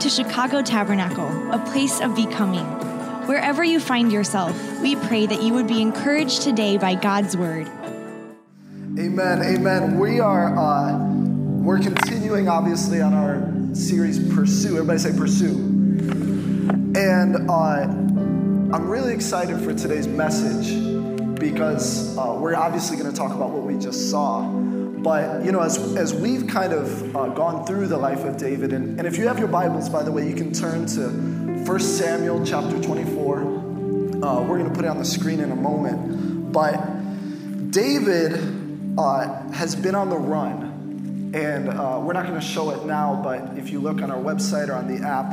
to Chicago Tabernacle, a place of becoming. Wherever you find yourself, we pray that you would be encouraged today by God's word. Amen. Amen. We are uh, we're continuing obviously on our series Pursue. Everybody say Pursue. And uh, I'm really excited for today's message because uh, we're obviously going to talk about what we just saw. But, you know, as, as we've kind of uh, gone through the life of David, and, and if you have your Bibles, by the way, you can turn to 1 Samuel chapter 24. Uh, we're going to put it on the screen in a moment. But David uh, has been on the run. And uh, we're not going to show it now, but if you look on our website or on the app,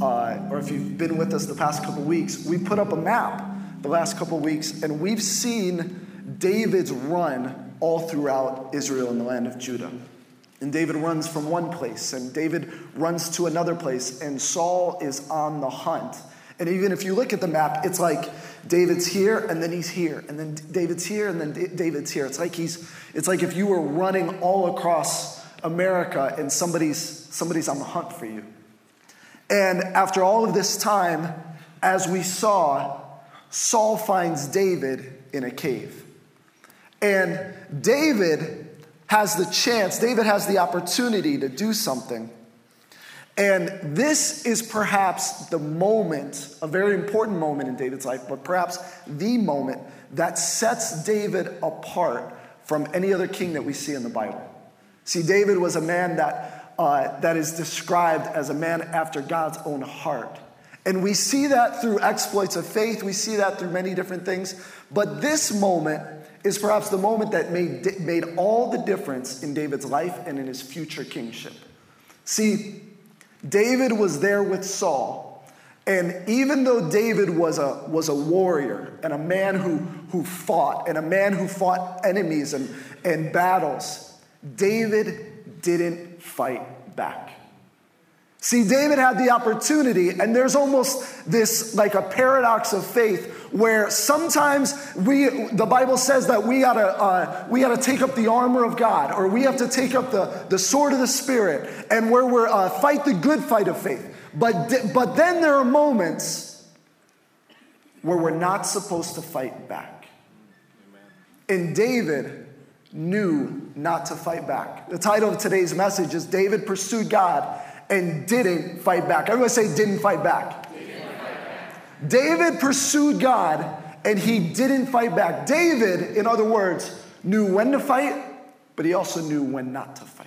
uh, or if you've been with us the past couple weeks, we put up a map the last couple weeks, and we've seen David's run all throughout Israel and the land of Judah. And David runs from one place, and David runs to another place, and Saul is on the hunt. And even if you look at the map, it's like David's here, and then he's here, and then David's here, and then David's here. It's like he's, it's like if you were running all across America, and somebody's somebody's on the hunt for you. And after all of this time, as we saw, Saul finds David in a cave. And David has the chance, David has the opportunity to do something. And this is perhaps the moment, a very important moment in David's life, but perhaps the moment that sets David apart from any other king that we see in the Bible. See, David was a man that, uh, that is described as a man after God's own heart. And we see that through exploits of faith, we see that through many different things. But this moment is perhaps the moment that made, made all the difference in David's life and in his future kingship. See, David was there with Saul. And even though David was a, was a warrior and a man who, who fought, and a man who fought enemies and, and battles, David didn't fight back. See, David had the opportunity, and there's almost this like a paradox of faith where sometimes we, the Bible says that we gotta, uh, we gotta take up the armor of God, or we have to take up the, the sword of the Spirit, and where we're uh, fight the good fight of faith. But, but then there are moments where we're not supposed to fight back. And David knew not to fight back. The title of today's message is David Pursued God and didn't fight back. Everyone say, didn't fight back. Didn't fight back. David pursued God and he didn't fight back. David, in other words, knew when to fight, but he also knew when not to fight.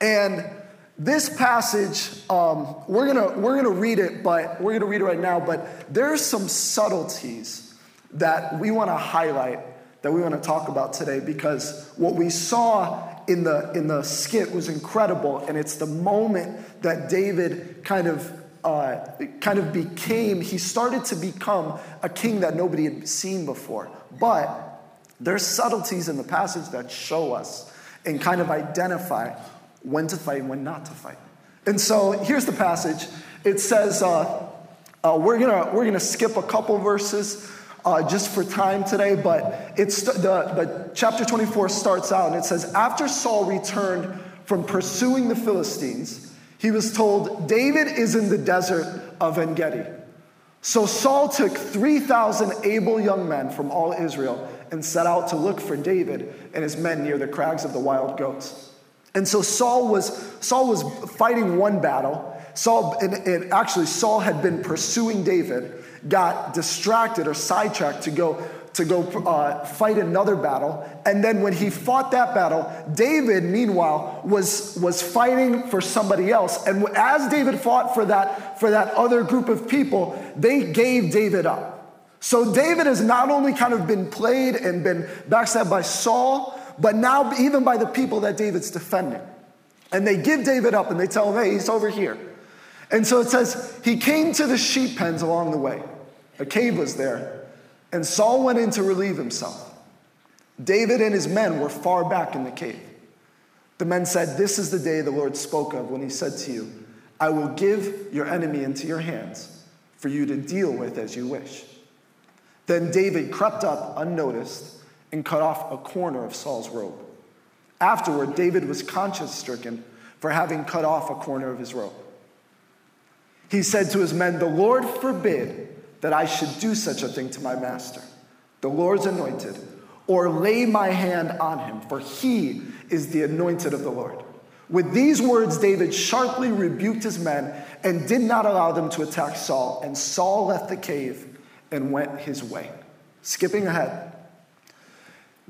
And this passage, um, we're gonna we're gonna read it, but we're gonna read it right now. But there's some subtleties that we want to highlight that we want to talk about today because what we saw in the, in the skit was incredible. And it's the moment that David kind of, uh, kind of became, he started to become a king that nobody had seen before. But there's subtleties in the passage that show us and kind of identify when to fight and when not to fight. And so here's the passage. It says, uh, uh, we're gonna, we're gonna skip a couple verses uh, just for time today, but it's the, the chapter 24 starts out and it says, After Saul returned from pursuing the Philistines, he was told, David is in the desert of En Gedi. So Saul took 3,000 able young men from all Israel and set out to look for David and his men near the crags of the wild goats. And so Saul was, Saul was fighting one battle. Saul, and, and actually, Saul had been pursuing David got distracted or sidetracked to go to go uh, fight another battle. And then when he fought that battle, David, meanwhile, was, was fighting for somebody else. And as David fought for that, for that other group of people, they gave David up. So David has not only kind of been played and been backstabbed by Saul, but now even by the people that David's defending. And they give David up and they tell him, hey, he's over here. And so it says, he came to the sheep pens along the way. A cave was there, and Saul went in to relieve himself. David and his men were far back in the cave. The men said, This is the day the Lord spoke of when he said to you, I will give your enemy into your hands for you to deal with as you wish. Then David crept up unnoticed and cut off a corner of Saul's robe. Afterward, David was conscience stricken for having cut off a corner of his robe. He said to his men, The Lord forbid that I should do such a thing to my master, the Lord's anointed, or lay my hand on him, for he is the anointed of the Lord. With these words, David sharply rebuked his men and did not allow them to attack Saul. And Saul left the cave and went his way. Skipping ahead,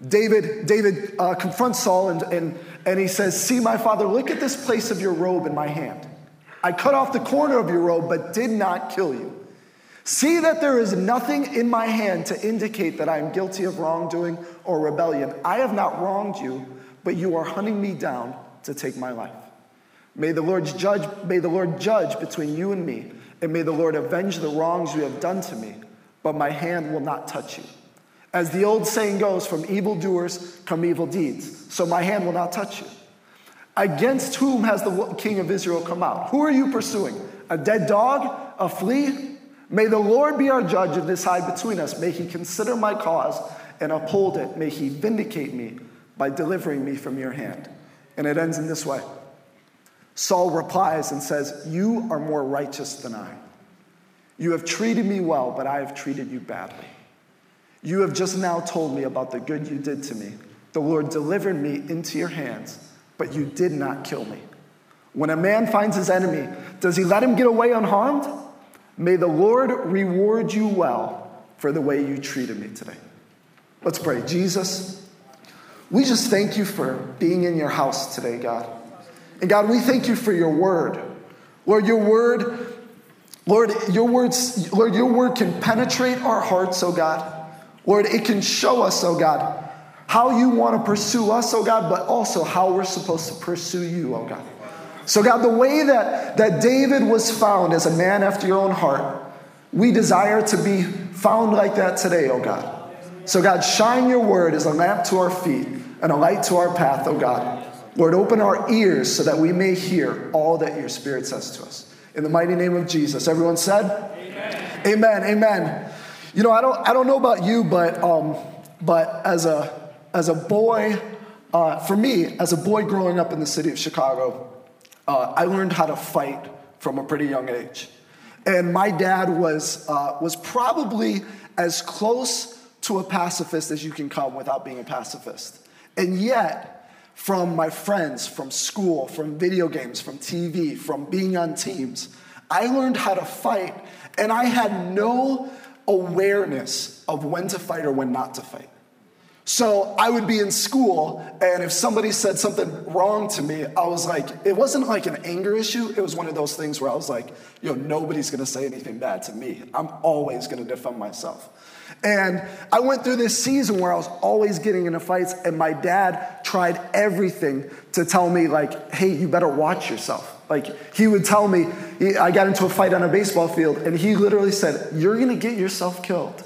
David, David uh, confronts Saul and, and, and he says, See, my father, look at this place of your robe in my hand. I cut off the corner of your robe, but did not kill you. See that there is nothing in my hand to indicate that I am guilty of wrongdoing or rebellion. I have not wronged you, but you are hunting me down to take my life. May the Lord judge, may the Lord judge between you and me, and may the Lord avenge the wrongs you have done to me, but my hand will not touch you. As the old saying goes, from evildoers come evil deeds, so my hand will not touch you. Against whom has the king of Israel come out? Who are you pursuing? A dead dog? A flea? May the Lord be our judge and decide between us. May he consider my cause and uphold it. May he vindicate me by delivering me from your hand. And it ends in this way Saul replies and says, You are more righteous than I. You have treated me well, but I have treated you badly. You have just now told me about the good you did to me. The Lord delivered me into your hands, but you did not kill me. When a man finds his enemy, does he let him get away unharmed? May the Lord reward you well for the way you treated me today. Let's pray. Jesus, we just thank you for being in your house today, God. And God, we thank you for your word. Lord, your word, Lord, your words, Lord, your word can penetrate our hearts, oh God. Lord, it can show us, oh God, how you want to pursue us, oh God, but also how we're supposed to pursue you, oh God. So, God, the way that, that David was found as a man after your own heart, we desire to be found like that today, oh God. So, God, shine your word as a lamp to our feet and a light to our path, oh God. Lord, open our ears so that we may hear all that your Spirit says to us. In the mighty name of Jesus. Everyone said? Amen. Amen. Amen. You know, I don't, I don't know about you, but, um, but as, a, as a boy, uh, for me, as a boy growing up in the city of Chicago, uh, I learned how to fight from a pretty young age. And my dad was, uh, was probably as close to a pacifist as you can come without being a pacifist. And yet, from my friends, from school, from video games, from TV, from being on teams, I learned how to fight, and I had no awareness of when to fight or when not to fight. So I would be in school, and if somebody said something wrong to me, I was like, it wasn't like an anger issue. It was one of those things where I was like, yo, nobody's gonna say anything bad to me. I'm always gonna defend myself. And I went through this season where I was always getting into fights, and my dad tried everything to tell me, like, hey, you better watch yourself. Like, he would tell me, I got into a fight on a baseball field, and he literally said, You're gonna get yourself killed.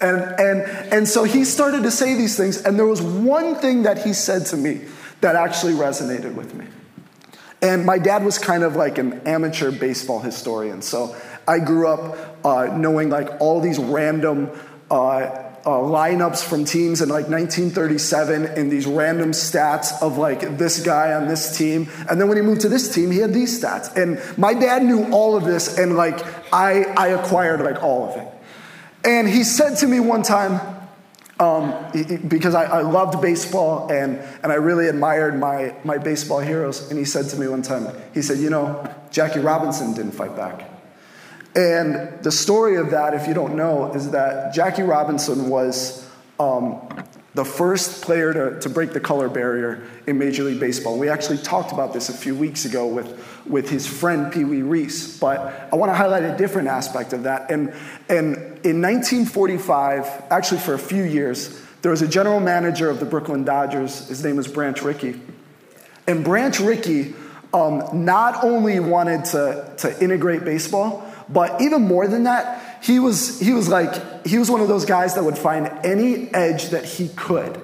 And, and, and so he started to say these things, and there was one thing that he said to me that actually resonated with me. And my dad was kind of like an amateur baseball historian, so I grew up uh, knowing like all these random uh, uh, lineups from teams in like 1937 and these random stats of like this guy on this team. And then when he moved to this team, he had these stats. And my dad knew all of this, and like I, I acquired like all of it. And he said to me one time, um, because I, I, loved baseball and, and I really admired my, my baseball heroes. And he said to me one time, he said, You know, Jackie Robinson didn't fight back. And the story of that, if you don't know, is that Jackie Robinson was um, the first player to, to break the color barrier in Major League Baseball. We actually talked about this a few weeks ago with, with his friend Pee Wee Reese, but I want to highlight a different aspect of that. And, and in 1945, actually for a few years, there was a general manager of the Brooklyn Dodgers. His name was Branch Rickey. And Branch Rickey um, not only wanted to, to integrate baseball, but even more than that, he was, he was like, he was one of those guys that would find any edge that he could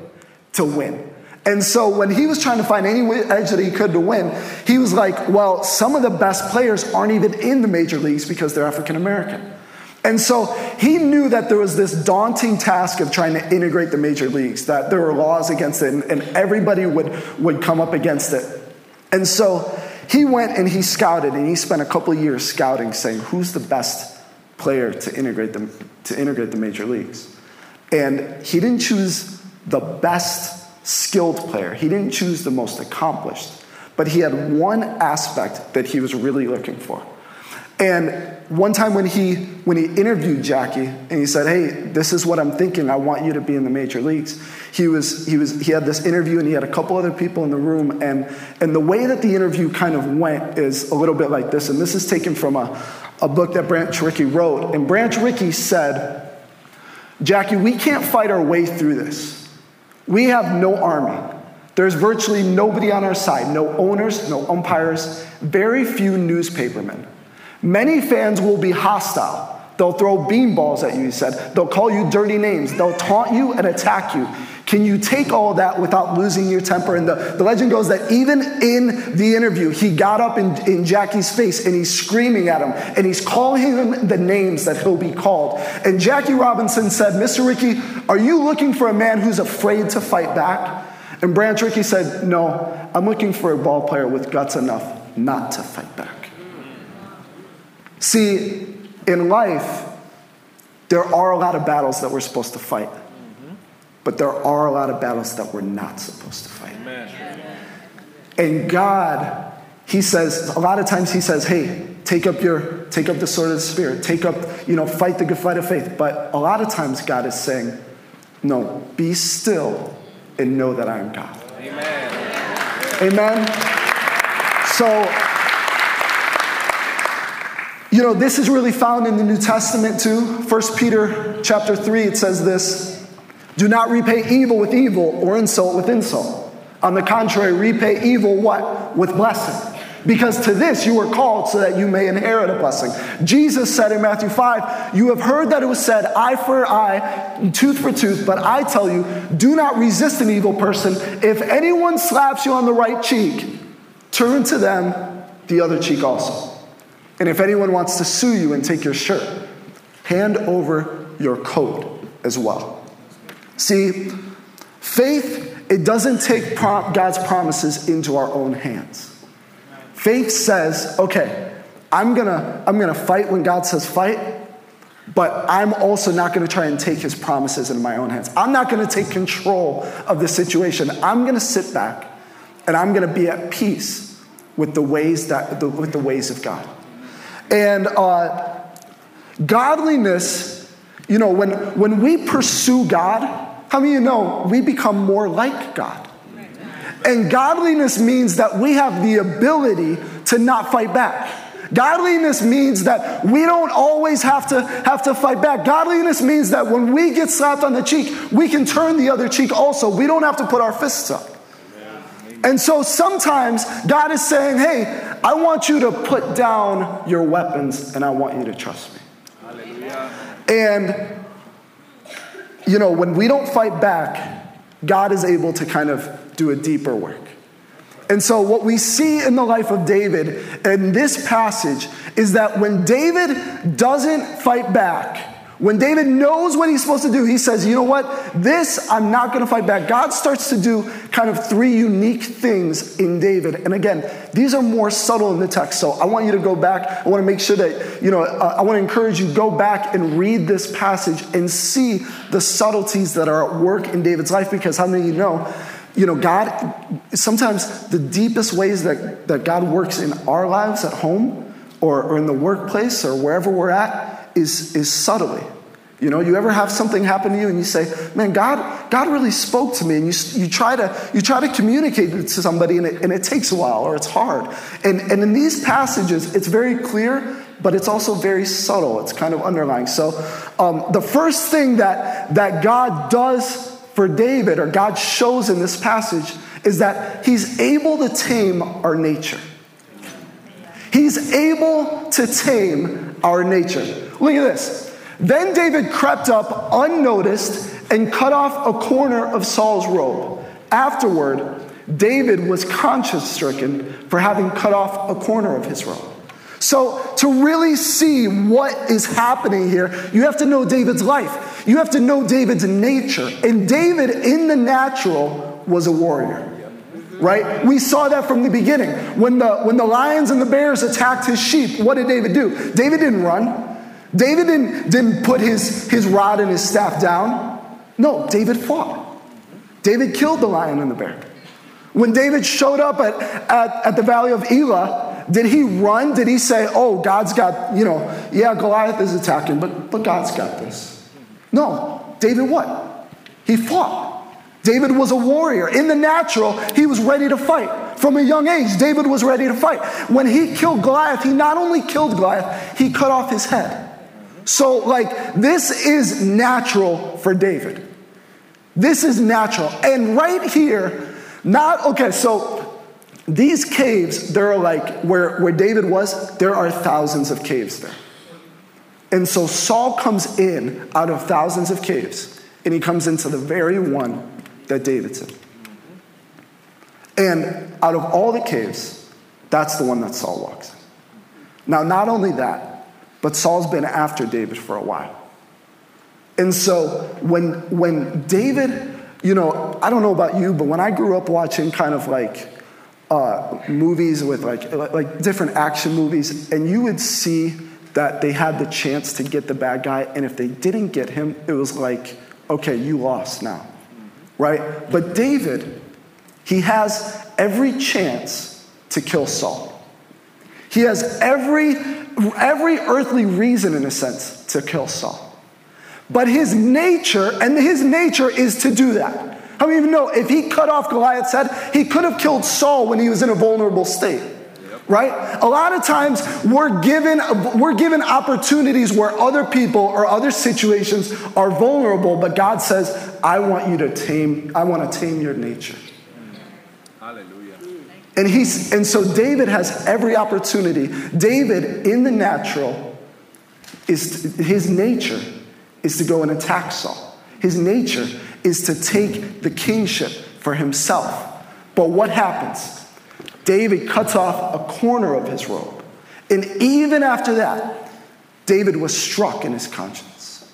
to win. And so when he was trying to find any edge that he could to win, he was like, well, some of the best players aren't even in the major leagues because they're African American. And so he knew that there was this daunting task of trying to integrate the major leagues, that there were laws against it, and, and everybody would, would come up against it. And so he went and he scouted and he spent a couple years scouting, saying, who's the best player to integrate the, to integrate the major leagues? And he didn't choose the best skilled player, he didn't choose the most accomplished, but he had one aspect that he was really looking for. And one time when he when he interviewed Jackie and he said, "Hey, this is what I'm thinking. I want you to be in the major leagues." He was he was he had this interview and he had a couple other people in the room and and the way that the interview kind of went is a little bit like this. And this is taken from a a book that Branch Rickey wrote. And Branch Rickey said, "Jackie, we can't fight our way through this. We have no army." There's virtually nobody on our side, no owners, no umpires, very few newspapermen. Many fans will be hostile. They'll throw beanballs at you, he said. They'll call you dirty names. They'll taunt you and attack you. Can you take all that without losing your temper? And the, the legend goes that even in the interview, he got up in, in Jackie's face and he's screaming at him and he's calling him the names that he'll be called. And Jackie Robinson said, Mr. Rickey, are you looking for a man who's afraid to fight back? And Branch Rickey said, No, I'm looking for a ball player with guts enough not to fight back. See, in life, there are a lot of battles that we're supposed to fight, mm-hmm. but there are a lot of battles that we're not supposed to fight. And God, He says, a lot of times He says, hey, take up your take up the sword of the spirit. Take up you know fight the good fight of faith. But a lot of times god is saying no be still and know that i am god. Amen. Amen? So you know, this is really found in the New Testament too. 1 Peter chapter 3, it says this Do not repay evil with evil or insult with insult. On the contrary, repay evil what? With blessing. Because to this you were called so that you may inherit a blessing. Jesus said in Matthew 5, You have heard that it was said, eye for eye, tooth for tooth, but I tell you, do not resist an evil person. If anyone slaps you on the right cheek, turn to them the other cheek also. And if anyone wants to sue you and take your shirt, hand over your coat as well. See, faith, it doesn't take God's promises into our own hands. Faith says, okay, I'm gonna, I'm gonna fight when God says fight, but I'm also not gonna try and take his promises into my own hands. I'm not gonna take control of the situation. I'm gonna sit back and I'm gonna be at peace with the ways that the, with the ways of God. And uh, godliness, you know, when, when we pursue God, how many of you know we become more like God? And godliness means that we have the ability to not fight back. Godliness means that we don't always have to have to fight back. Godliness means that when we get slapped on the cheek, we can turn the other cheek also. We don't have to put our fists up. And so sometimes God is saying, hey, I want you to put down your weapons and I want you to trust me. Hallelujah. And, you know, when we don't fight back, God is able to kind of do a deeper work. And so, what we see in the life of David in this passage is that when David doesn't fight back, when David knows what he's supposed to do, he says, You know what? This, I'm not going to fight back. God starts to do kind of three unique things in David. And again, these are more subtle in the text. So I want you to go back. I want to make sure that, you know, uh, I want to encourage you go back and read this passage and see the subtleties that are at work in David's life because how many of you know? You know, God, sometimes the deepest ways that, that God works in our lives at home or, or in the workplace or wherever we're at is, is subtly. You know, you ever have something happen to you and you say, man, God, God really spoke to me. And you, you, try, to, you try to communicate it to somebody and it, and it takes a while or it's hard. And, and in these passages, it's very clear, but it's also very subtle. It's kind of underlying. So um, the first thing that, that God does for David or God shows in this passage is that he's able to tame our nature. He's able to tame our nature. Look at this. Then David crept up unnoticed and cut off a corner of Saul's robe. Afterward, David was conscience stricken for having cut off a corner of his robe. So, to really see what is happening here, you have to know David's life. You have to know David's nature. And David, in the natural, was a warrior. right? We saw that from the beginning. When the, when the lions and the bears attacked his sheep, what did David do? David didn't run. David didn't, didn't put his, his rod and his staff down. No, David fought. David killed the lion and the bear. When David showed up at, at, at the valley of Elah, did he run? Did he say, Oh, God's got, you know, yeah, Goliath is attacking, but, but God's got this? No. David what? He fought. David was a warrior. In the natural, he was ready to fight. From a young age, David was ready to fight. When he killed Goliath, he not only killed Goliath, he cut off his head. So, like, this is natural for David. This is natural. And right here, not, okay, so these caves, there are like, where, where David was, there are thousands of caves there. And so Saul comes in out of thousands of caves, and he comes into the very one that David's in. And out of all the caves, that's the one that Saul walks in. Now, not only that, but Saul's been after David for a while. And so when, when David, you know, I don't know about you, but when I grew up watching kind of like uh, movies with like, like different action movies, and you would see that they had the chance to get the bad guy, and if they didn't get him, it was like, okay, you lost now, right? But David, he has every chance to kill Saul. He has every, every earthly reason, in a sense, to kill Saul. But his nature, and his nature is to do that. How many of you know if he cut off Goliath's head, he could have killed Saul when he was in a vulnerable state? Right? A lot of times we're given, we're given opportunities where other people or other situations are vulnerable, but God says, I want you to tame, I want to tame your nature. And he's and so David has every opportunity. David in the natural is his nature is to go and attack Saul. His nature is to take the kingship for himself. But what happens? David cuts off a corner of his robe. And even after that, David was struck in his conscience.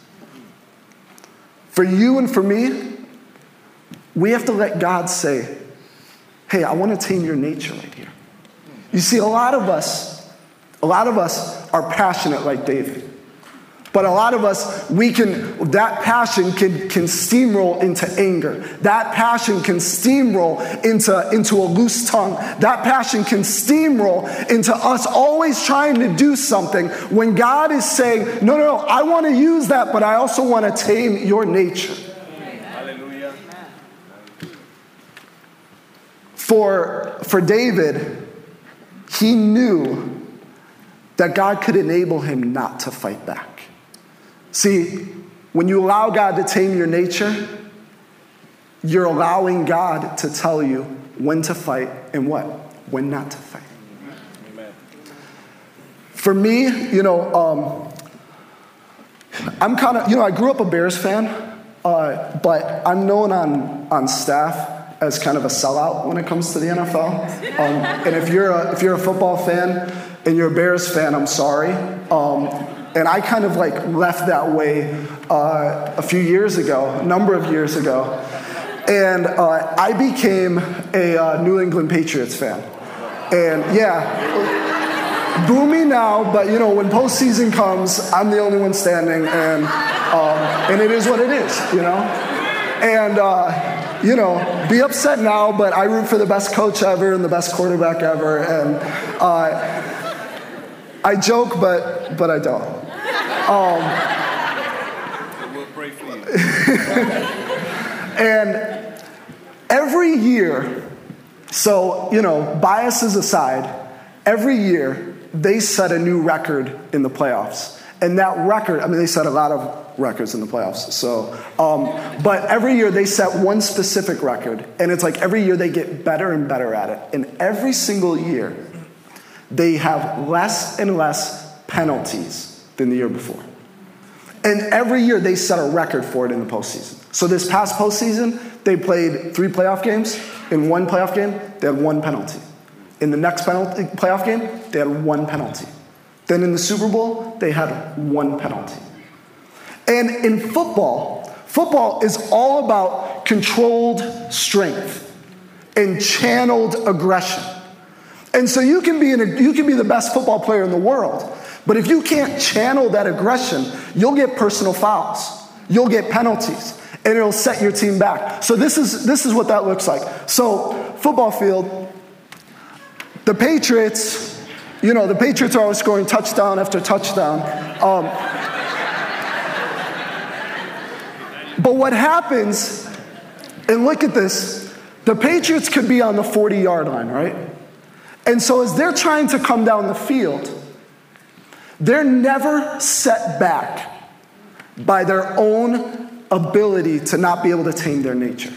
For you and for me, we have to let God say, Hey, I want to tame your nature right here. You see, a lot of us, a lot of us are passionate like David. But a lot of us, we can, that passion can, can steamroll into anger. That passion can steamroll into, into a loose tongue. That passion can steamroll into us always trying to do something when God is saying, no, no, no, I want to use that, but I also want to tame your nature. Hallelujah. For, for David, he knew that God could enable him not to fight back. See, when you allow God to tame your nature, you're allowing God to tell you when to fight and what, when not to fight. Amen. For me, you know, um, I'm kind of, you know, I grew up a Bears fan, uh, but I'm known on, on staff as kind of a sellout when it comes to the NFL. Um, and if you're, a, if you're a football fan and you're a Bears fan, I'm sorry. Um, and I kind of like left that way uh, a few years ago, a number of years ago. And uh, I became a uh, New England Patriots fan. And yeah, boo me now, but you know, when postseason comes, I'm the only one standing, and, um, and it is what it is, you know? And, uh, you know, be upset now, but I root for the best coach ever and the best quarterback ever. And uh, I joke, but, but I don't. Um, we'll pray for you. and every year, so, you know, biases aside, every year they set a new record in the playoffs. And that record, I mean, they set a lot of records in the playoffs. So, um, but every year they set one specific record, and it's like every year they get better and better at it. And every single year, they have less and less penalties than the year before. And every year they set a record for it in the postseason. So this past postseason, they played three playoff games. In one playoff game, they had one penalty. In the next penalty, playoff game, they had one penalty. Then in the Super Bowl, they had one penalty. And in football, football is all about controlled strength. and channeled aggression. And so you can be you can be the best football player in the world, but if you can't channel that aggression, you'll get personal fouls. You'll get penalties and it'll set your team back. So this is this is what that looks like. So football field the Patriots, you know, the Patriots are always scoring touchdown after touchdown. Um, but what happens, and look at this, the Patriots could be on the 40 yard line, right? And so as they're trying to come down the field, they're never set back by their own ability to not be able to tame their nature.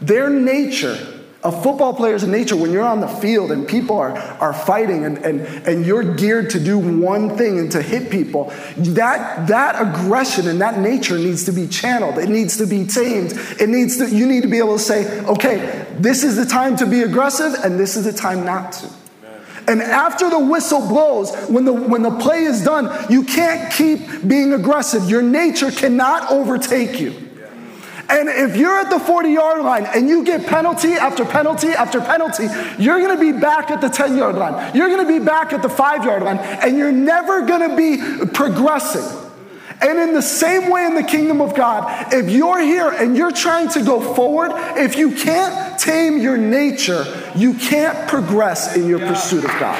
Their nature a football player's nature, when you're on the field and people are, are fighting and, and, and you're geared to do one thing and to hit people, that, that aggression and that nature needs to be channeled. It needs to be tamed. It needs to, you need to be able to say, okay, this is the time to be aggressive and this is the time not to. And after the whistle blows, when the, when the play is done, you can't keep being aggressive. Your nature cannot overtake you. And if you're at the 40 yard line and you get penalty after penalty after penalty, you're gonna be back at the 10 yard line. You're gonna be back at the five yard line, and you're never gonna be progressing. And in the same way in the kingdom of God, if you're here and you're trying to go forward, if you can't tame your nature, you can't progress in your pursuit of God.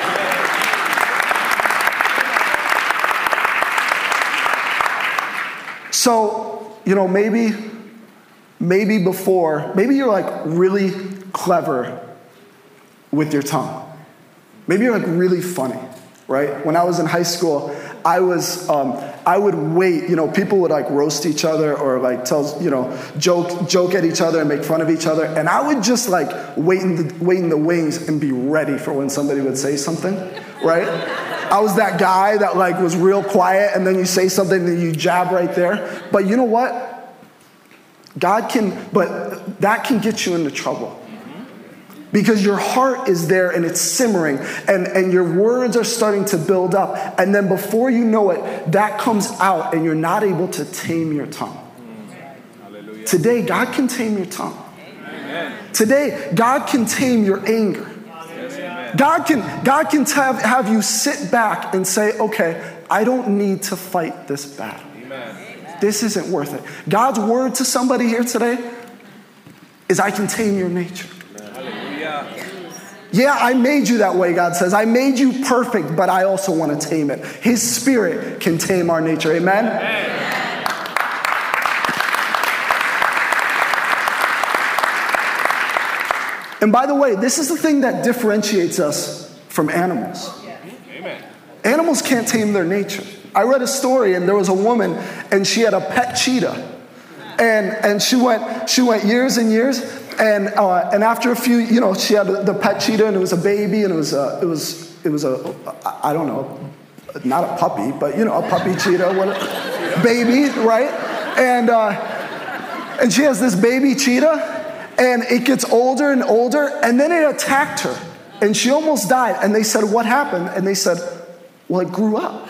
So, you know, maybe maybe before, maybe you're like really clever with your tongue. Maybe you're like really funny, right? When I was in high school, I was, um, I would wait, you know, people would like roast each other or like tell, you know, joke, joke at each other and make fun of each other. And I would just like wait in the, wait in the wings and be ready for when somebody would say something, right? I was that guy that like was real quiet and then you say something and you jab right there. But you know what? God can, but that can get you into trouble. Because your heart is there and it's simmering, and, and your words are starting to build up. And then before you know it, that comes out, and you're not able to tame your tongue. Today, God can tame your tongue. Amen. Today, God can tame your anger. God can, God can have, have you sit back and say, okay, I don't need to fight this battle. This isn't worth it. God's word to somebody here today is I can tame your nature. Yeah, I made you that way, God says. I made you perfect, but I also want to tame it. His spirit can tame our nature. Amen? Amen. And by the way, this is the thing that differentiates us from animals. Amen. Animals can't tame their nature. I read a story, and there was a woman, and she had a pet cheetah. And, and she, went, she went years and years, and, uh, and after a few, you know, she had the pet cheetah, and it was a baby, and it was a, it was, it was a I don't know, not a puppy, but, you know, a puppy cheetah, what, baby, right? And, uh, and she has this baby cheetah, and it gets older and older, and then it attacked her, and she almost died. And they said, What happened? And they said, Well, it grew up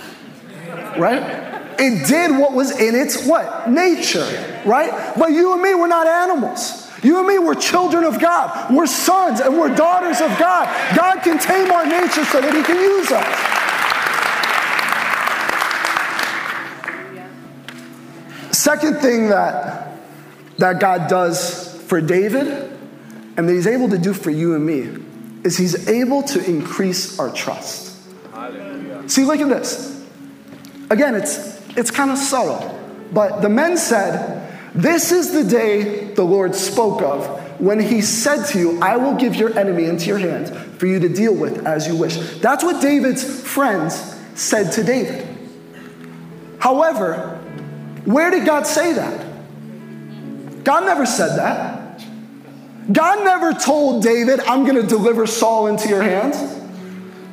right? It did what was in its what? Nature, right? But you and me, we're not animals. You and me, we're children of God. We're sons and we're daughters of God. God can tame our nature so that He can use us. Second thing that, that God does for David and that He's able to do for you and me is He's able to increase our trust. Hallelujah. See, look at this. Again, it's, it's kind of subtle. But the men said, This is the day the Lord spoke of when he said to you, I will give your enemy into your hands for you to deal with as you wish. That's what David's friends said to David. However, where did God say that? God never said that. God never told David, I'm going to deliver Saul into your hands.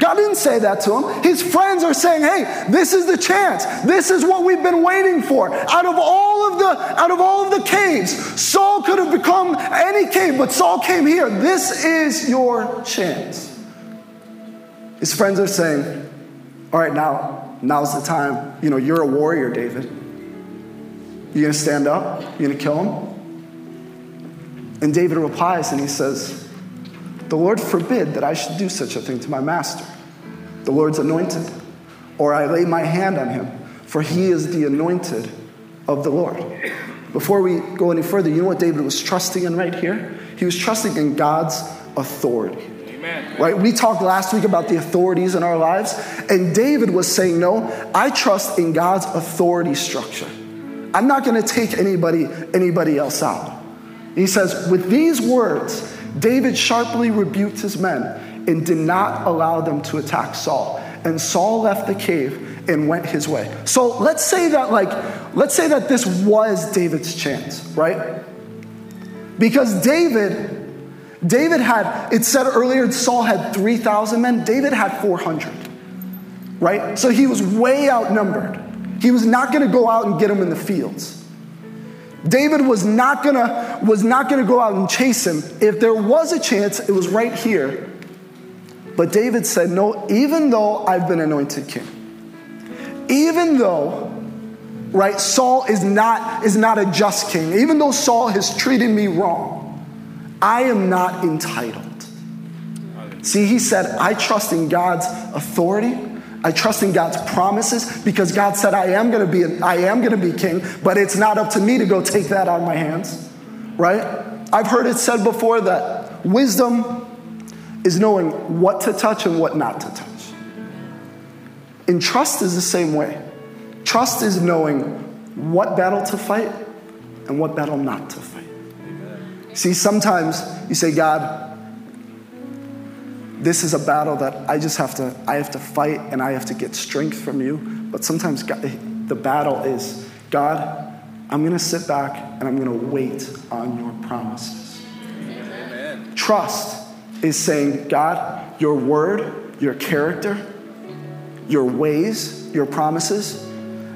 God didn't say that to him. His friends are saying, "Hey, this is the chance. This is what we've been waiting for. Out of all of the out of all of the caves, Saul could have become any cave, but Saul came here. This is your chance." His friends are saying, "All right, now now's the time. You know, you're a warrior, David. You're going to stand up? you're going to kill him?" And David replies and he says, The Lord forbid that I should do such a thing to my master, the Lord's anointed, or I lay my hand on him, for he is the anointed of the Lord. Before we go any further, you know what David was trusting in right here? He was trusting in God's authority. Amen. Right? We talked last week about the authorities in our lives, and David was saying, No, I trust in God's authority structure. I'm not going to take anybody, anybody else out. He says, With these words, David sharply rebuked his men and did not allow them to attack Saul. And Saul left the cave and went his way. So let's say that, like, let's say that this was David's chance, right? Because David David had, it said earlier, Saul had 3,000 men. David had 400, right? So he was way outnumbered. He was not going to go out and get him in the fields. David was not gonna was not gonna go out and chase him. If there was a chance, it was right here. But David said, "No, even though I've been anointed king, even though right Saul is not is not a just king, even though Saul has treated me wrong, I am not entitled. See, he said, I trust in God's authority. I trust in God's promises because God said I am going to be I am going to be king, but it's not up to me to go take that out of my hands. Right? I've heard it said before that wisdom is knowing what to touch and what not to touch. And trust is the same way. Trust is knowing what battle to fight and what battle not to fight. See, sometimes you say, God, this is a battle that I just have to, I have to fight and I have to get strength from you. But sometimes God, the battle is, God, I'm going to sit back and I'm going to wait on your promises. Amen. Trust is saying, God, your word, your character, your ways, your promises,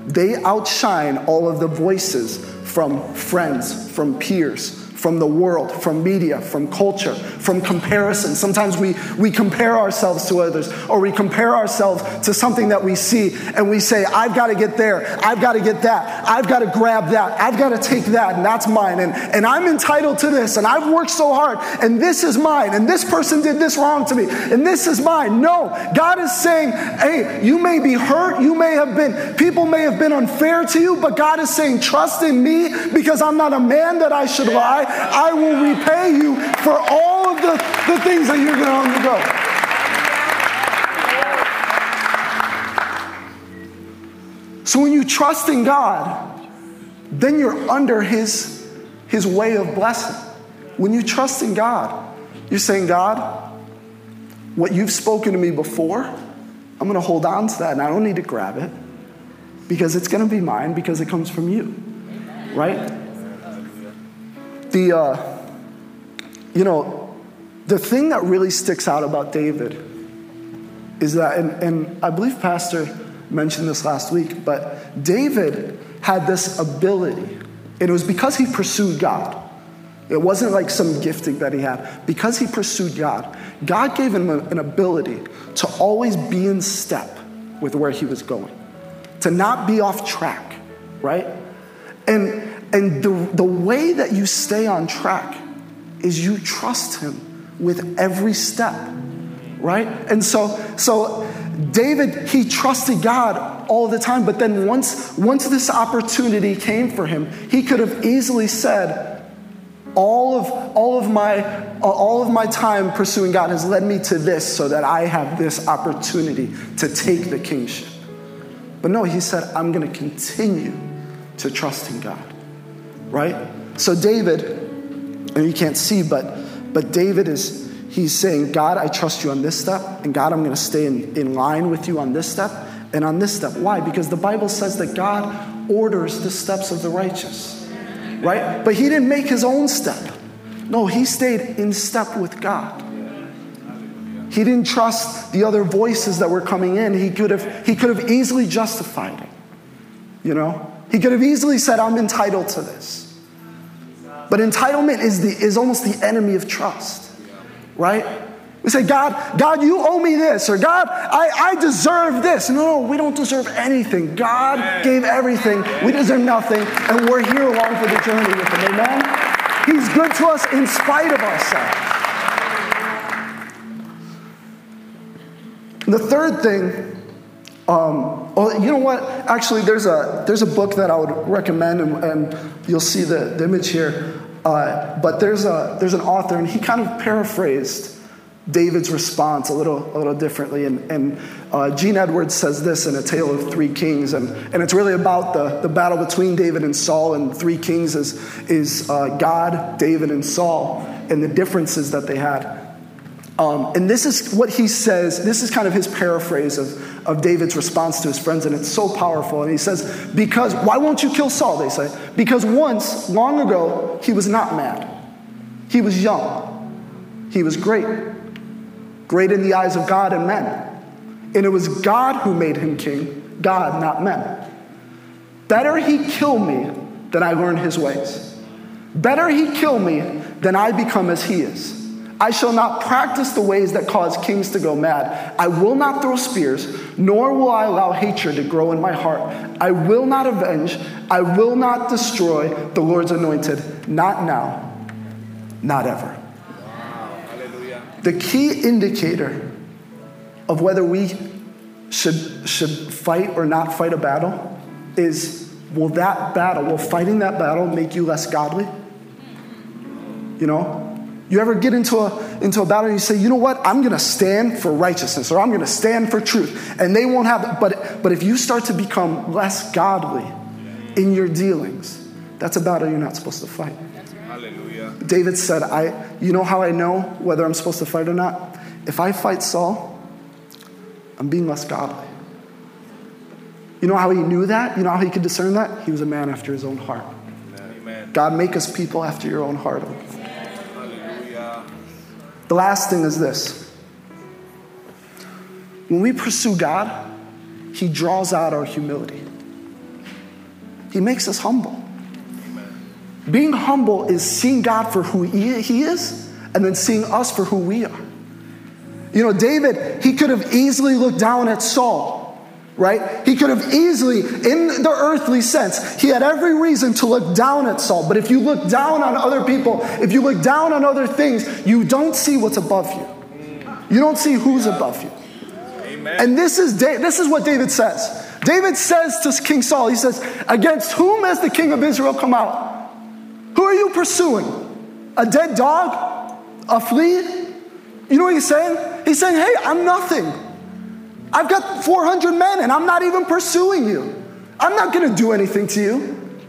they outshine all of the voices from friends, from peers, from the world, from media, from culture, from comparison. Sometimes we, we compare ourselves to others or we compare ourselves to something that we see and we say, I've got to get there, I've got to get that, I've got to grab that, I've got to take that, and that's mine, and, and I'm entitled to this, and I've worked so hard, and this is mine, and this person did this wrong to me, and this is mine. No, God is saying, hey, you may be hurt, you may have been, people may have been unfair to you, but God is saying, trust in me because I'm not a man that I should lie. I will repay you for all of the, the things that you're going to undergo. So when you trust in God, then you're under his, his way of blessing. When you trust in God, you're saying, God, what you've spoken to me before, I'm going to hold on to that and I don't need to grab it because it's going to be mine because it comes from you. Right? The, uh, you know, the thing that really sticks out about David is that, and, and I believe Pastor mentioned this last week, but David had this ability, and it was because he pursued God. It wasn't like some gifting that he had. Because he pursued God, God gave him an ability to always be in step with where he was going, to not be off track, right? And and the, the way that you stay on track is you trust him with every step, right? And so, so David, he trusted God all the time, but then once, once this opportunity came for him, he could have easily said, all of, all, of my, all of my time pursuing God has led me to this so that I have this opportunity to take the kingship. But no, he said, I'm going to continue to trust in God right? So David, and you can't see, but but David is he's saying, God, I trust you on this step, and God, I'm going to stay in, in line with you on this step and on this step. Why? Because the Bible says that God orders the steps of the righteous, right? But he didn't make his own step. No, he stayed in step with God. He didn't trust the other voices that were coming in. He could have, he could have easily justified it. You know? He could have easily said, I'm entitled to this. But entitlement is, the, is almost the enemy of trust, right? We say, God, God, you owe me this, or God, I, I deserve this. No, no, we don't deserve anything. God gave everything. We deserve nothing, and we're here along for the journey with Him. Amen? He's good to us in spite of ourselves. The third thing um, oh, you know what? Actually, there's a, there's a book that I would recommend, and, and you'll see the, the image here. Uh, but there's, a, there's an author, and he kind of paraphrased David's response a little, a little differently. And, and uh, Gene Edwards says this in A Tale of Three Kings, and, and it's really about the, the battle between David and Saul. And Three Kings is, is uh, God, David, and Saul, and the differences that they had. Um, and this is what he says. This is kind of his paraphrase of, of David's response to his friends, and it's so powerful. And he says, Because, why won't you kill Saul? They say, Because once, long ago, he was not mad. He was young. He was great. Great in the eyes of God and men. And it was God who made him king, God, not men. Better he kill me than I learn his ways. Better he kill me than I become as he is. I shall not practice the ways that cause kings to go mad. I will not throw spears, nor will I allow hatred to grow in my heart. I will not avenge. I will not destroy the Lord's anointed. Not now, not ever. The key indicator of whether we should, should fight or not fight a battle is will that battle, will fighting that battle make you less godly? You know, you ever get into a, into a battle and you say, you know what, I'm gonna stand for righteousness or I'm gonna stand for truth. And they won't have it. But, but if you start to become less godly in your dealings, that's a battle you're not supposed to fight. Hallelujah. David said, I, you know how I know whether I'm supposed to fight or not? If I fight Saul, I'm being less godly. You know how he knew that? You know how he could discern that? He was a man after his own heart. Amen. God, make us people after your own heart. The last thing is this when we pursue God, He draws out our humility, He makes us humble. Being humble is seeing God for who He is and then seeing us for who we are. You know, David, he could have easily looked down at Saul right? He could have easily, in the earthly sense, he had every reason to look down at Saul. But if you look down on other people, if you look down on other things, you don't see what's above you. You don't see who's above you. Amen. And this is, this is what David says. David says to King Saul, he says, Against whom has the king of Israel come out? Who are you pursuing? A dead dog? A flea? You know what he's saying? He's saying, Hey, I'm nothing. I've got 400 men and I'm not even pursuing you. I'm not going to do anything to you.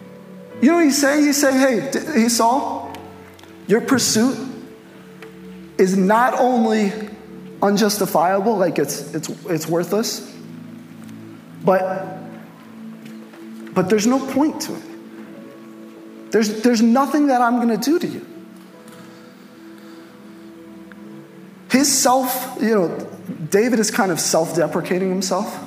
You know what he's saying? He's saying, hey, he Saul, your pursuit is not only unjustifiable, like it's, it's, it's worthless, but, but there's no point to it. There's, there's nothing that I'm going to do to you. His self, you know, David is kind of self deprecating himself.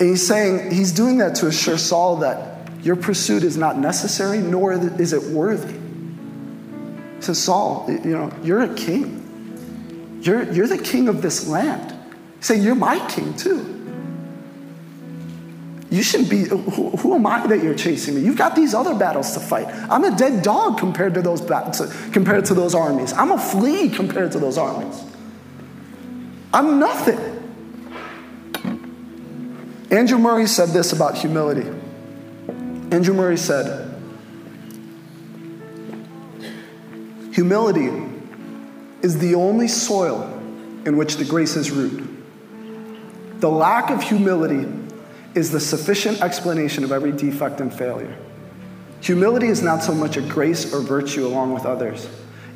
And he's saying, he's doing that to assure Saul that your pursuit is not necessary, nor is it worthy. He says, Saul, you know, you're a king. You're, you're the king of this land. He's saying, You're my king too. You shouldn't be, who, who, am I that you're chasing me? You've got these other battles to fight. I'm a dead dog compared to those, compared to those armies. I'm a flea compared to those armies. I'm nothing. Andrew Murray said this about humility. Andrew Murray said, Humility is the only soil in which the grace is rooted. The lack of humility is the sufficient explanation of every defect and failure. Humility is not so much a grace or virtue along with others,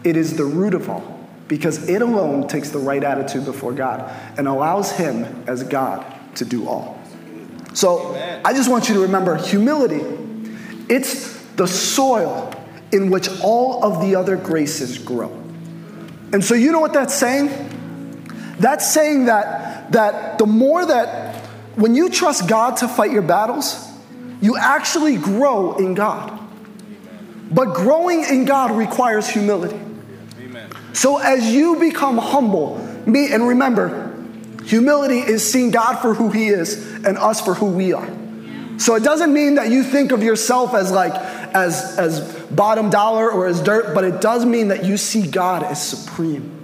it is the root of all because it alone takes the right attitude before God and allows Him as God to do all. So Amen. I just want you to remember humility, it's the soil in which all of the other graces grow. And so you know what that's saying? That's saying that, that the more that when you trust God to fight your battles, you actually grow in God. But growing in God requires humility. So as you become humble, me, and remember, humility is seeing God for who He is and us for who we are. So it doesn't mean that you think of yourself as like as as bottom dollar or as dirt, but it does mean that you see God as supreme.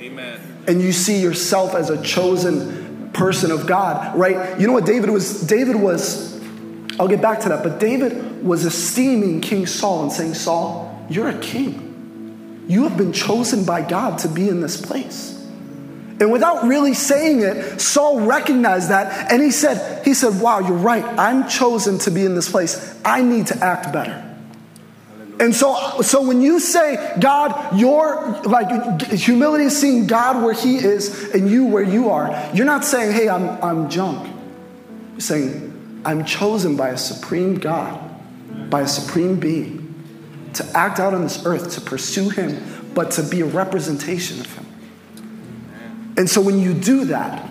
Amen. and you see yourself as a chosen person of God, right? You know what David was? David was, I'll get back to that, but David was esteeming King Saul and saying, Saul, you're a king. You have been chosen by God to be in this place. And without really saying it, Saul recognized that and he said, he said, "Wow, you're right. I'm chosen to be in this place. I need to act better." And so, so when you say, God, you're like humility is seeing God where He is and you where you are, you're not saying, hey, I'm, I'm junk. You're saying, I'm chosen by a supreme God, by a supreme being, to act out on this earth, to pursue Him, but to be a representation of Him. And so when you do that,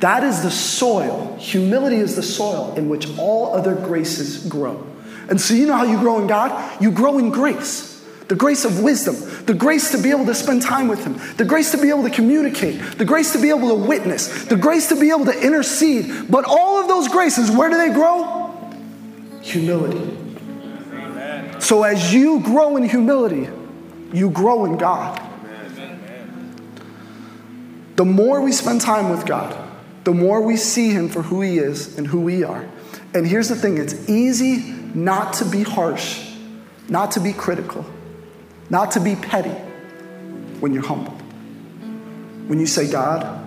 that is the soil. Humility is the soil in which all other graces grow. And so, you know how you grow in God? You grow in grace the grace of wisdom, the grace to be able to spend time with Him, the grace to be able to communicate, the grace to be able to witness, the grace to be able to intercede. But all of those graces, where do they grow? Humility. So, as you grow in humility, you grow in God. The more we spend time with God, the more we see Him for who He is and who we are. And here's the thing it's easy not to be harsh, not to be critical, not to be petty when you're humble. When you say, God,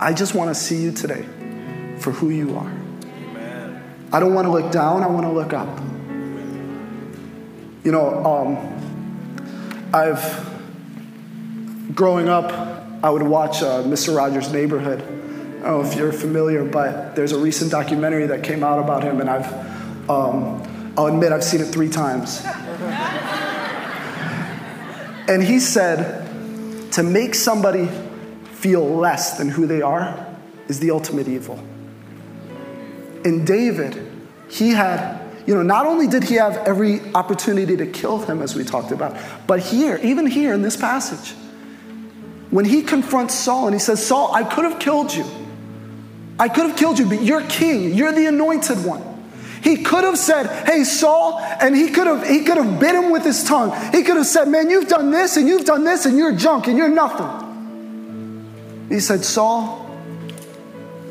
I just want to see you today for who you are. Amen. I don't want to look down, I want to look up. You know, um, I've, growing up, I would watch uh, Mr. Rogers' Neighborhood. I don't know if you're familiar, but there's a recent documentary that came out about him, and I've um, I'll admit I've seen it three times. and he said, to make somebody feel less than who they are is the ultimate evil. In David, he had, you know, not only did he have every opportunity to kill him, as we talked about, but here, even here in this passage, when he confronts Saul and he says, Saul, I could have killed you. I could have killed you, but you're king. You're the anointed one. He could have said, Hey, Saul, and he could have he could have bit him with his tongue. He could have said, Man, you've done this and you've done this and you're junk and you're nothing. He said, Saul,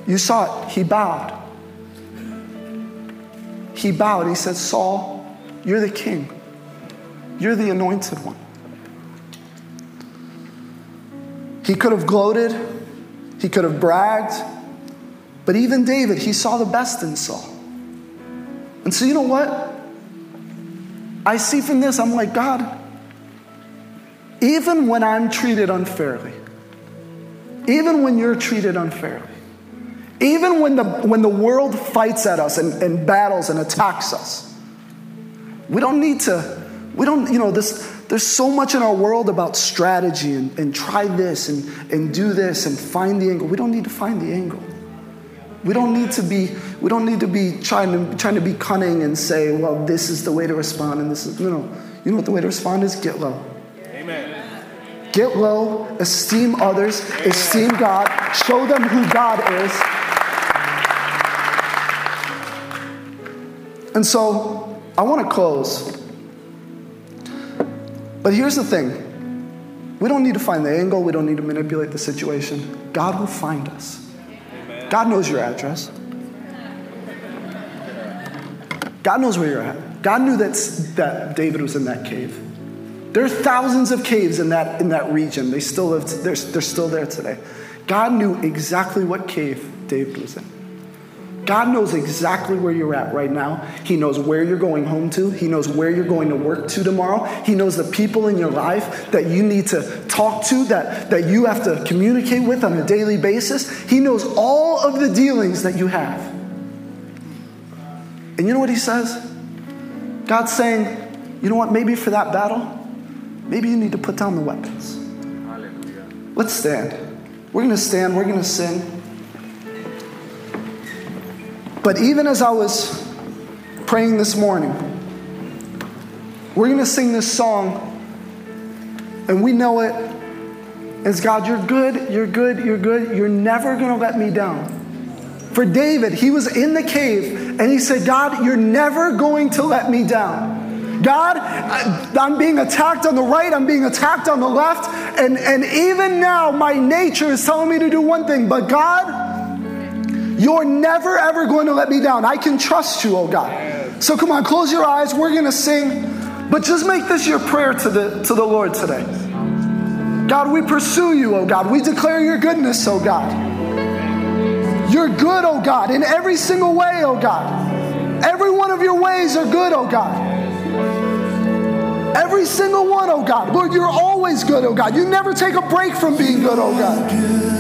you saw it. He bowed. He bowed. He said, Saul, you're the king. You're the anointed one. He could have gloated. He could have bragged. But even David, he saw the best in Saul. And so, you know what? I see from this, I'm like, God, even when I'm treated unfairly, even when you're treated unfairly, even when the, when the world fights at us and, and battles and attacks us, we don't need to, we don't, you know, this, there's so much in our world about strategy and, and try this and, and do this and find the angle. We don't need to find the angle. We don't need to be, we don't need to be trying to, trying to be cunning and say, well, this is the way to respond and this is, no, no. You know what the way to respond is? Get low. Amen. Get low, esteem others, Amen. esteem God, show them who God is. And so I want to close. But here's the thing we don't need to find the angle, we don't need to manipulate the situation. God will find us. God knows your address. God knows where you're at. God knew that, that David was in that cave. There are thousands of caves in that, in that region. They still live, they're, they're still there today. God knew exactly what cave David was in. God knows exactly where you're at right now. He knows where you're going home to. He knows where you're going to work to tomorrow. He knows the people in your life that you need to talk to, that, that you have to communicate with on a daily basis. He knows all of the dealings that you have. And you know what he says? God's saying, you know what, maybe for that battle, maybe you need to put down the weapons. Hallelujah. Let's stand. We're going to stand, we're going to sing. But even as I was praying this morning, we're going to sing this song, and we know it as God, you're good, you're good, you're good, you're never going to let me down. For David, he was in the cave and he said, God, you're never going to let me down. God, I'm being attacked on the right, I'm being attacked on the left, and, and even now, my nature is telling me to do one thing, but God, you're never ever going to let me down. I can trust you, oh God. So come on, close your eyes. We're going to sing, but just make this your prayer to the, to the Lord today. God, we pursue you, oh God. We declare your goodness, oh God. You're good, oh God, in every single way, oh God. Every one of your ways are good, oh God. Every single one, oh God. Lord, you're always good, oh God. You never take a break from being good, oh God.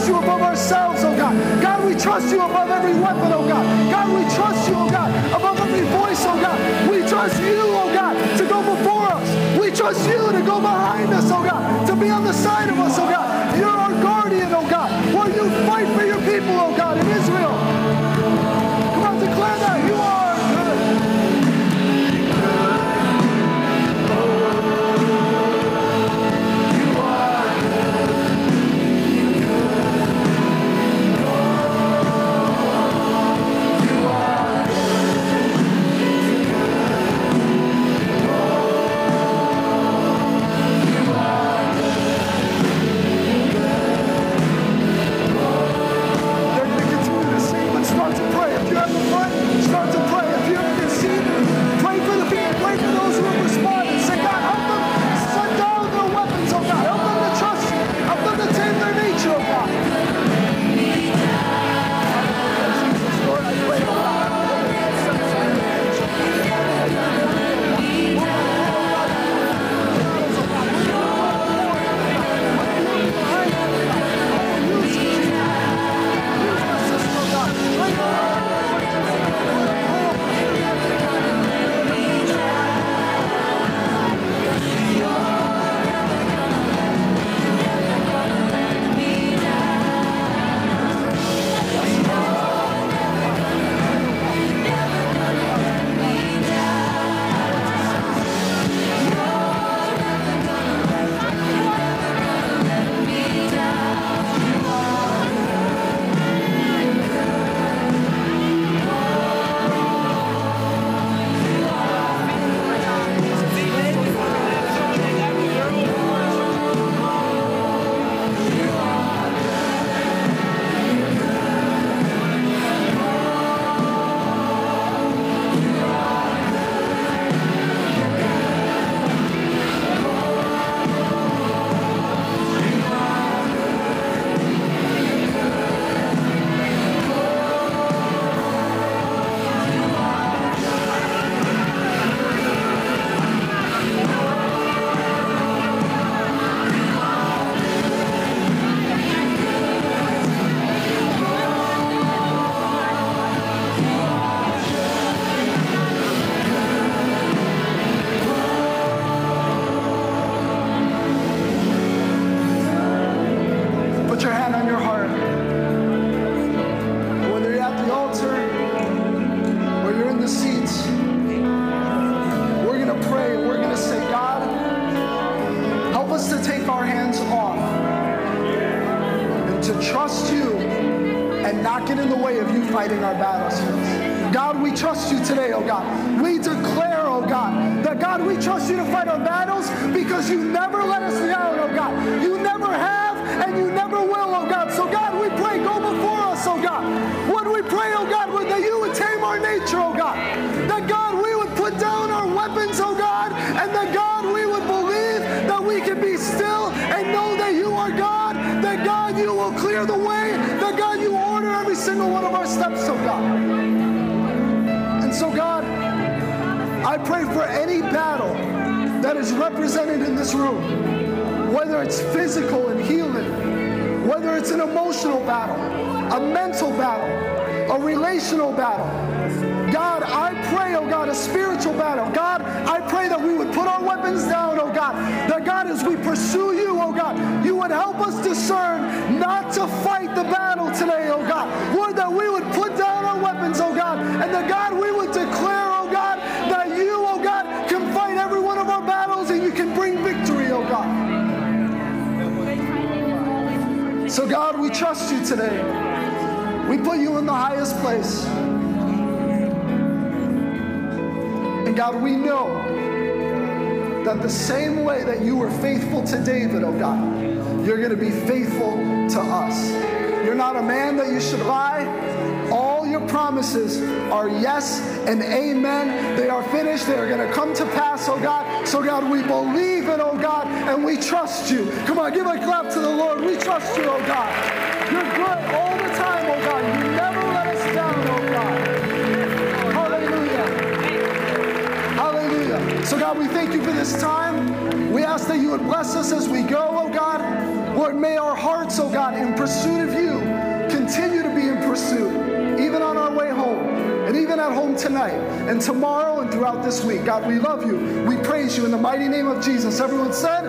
trust you above ourselves, oh God. God, we trust you above every weapon, oh God. God, we trust you, oh God, above every voice, oh God. We trust you, oh God, to go before us. We trust you to go behind us, oh God, to be on the side of us, oh God. You're our guardian, oh God. Will you fight for your people, oh God, in Israel. Fighting our battles. God, we trust you today, oh God. We declare, oh God, that God, we trust you to fight our battles because you never let us down, oh God. You never have and you never will, oh God. So, God, we pray, go before us, oh God. What we pray, oh God, that you would tame our nature, oh God. That, God, we would put down our weapons, oh God, and that, God, we would believe that we can be still and know that you are God, that, God, you will clear the way, single one of our steps, oh God. And so, God, I pray for any battle that is represented in this room, whether it's physical and healing, whether it's an emotional battle, a mental battle, a relational battle. God, I pray, oh God, a spiritual battle. God, I pray that we would put our weapons down, oh God. That God, as we pursue you, oh God, you would help us discern not to fight the battle today, oh God. Lord, that we would put down our weapons, oh God, and that God, we would declare, oh God, that you, oh God, can fight every one of our battles and you can bring victory, oh God. So, God, we trust you today. We put you in the highest place. And God, we know that the same way that you were faithful to David, oh God, you're going to be faithful to us. You're not a man that you should lie. All your promises are yes and amen. They are finished. They are going to come to pass, oh God. So, God, we believe it, oh God, and we trust you. Come on, give a clap to the Lord. We trust you, oh God. You're good God, we thank you for this time. We ask that you would bless us as we go, oh God. Lord, may our hearts, oh God, in pursuit of you, continue to be in pursuit, even on our way home, and even at home tonight, and tomorrow, and throughout this week. God, we love you. We praise you in the mighty name of Jesus. Everyone said,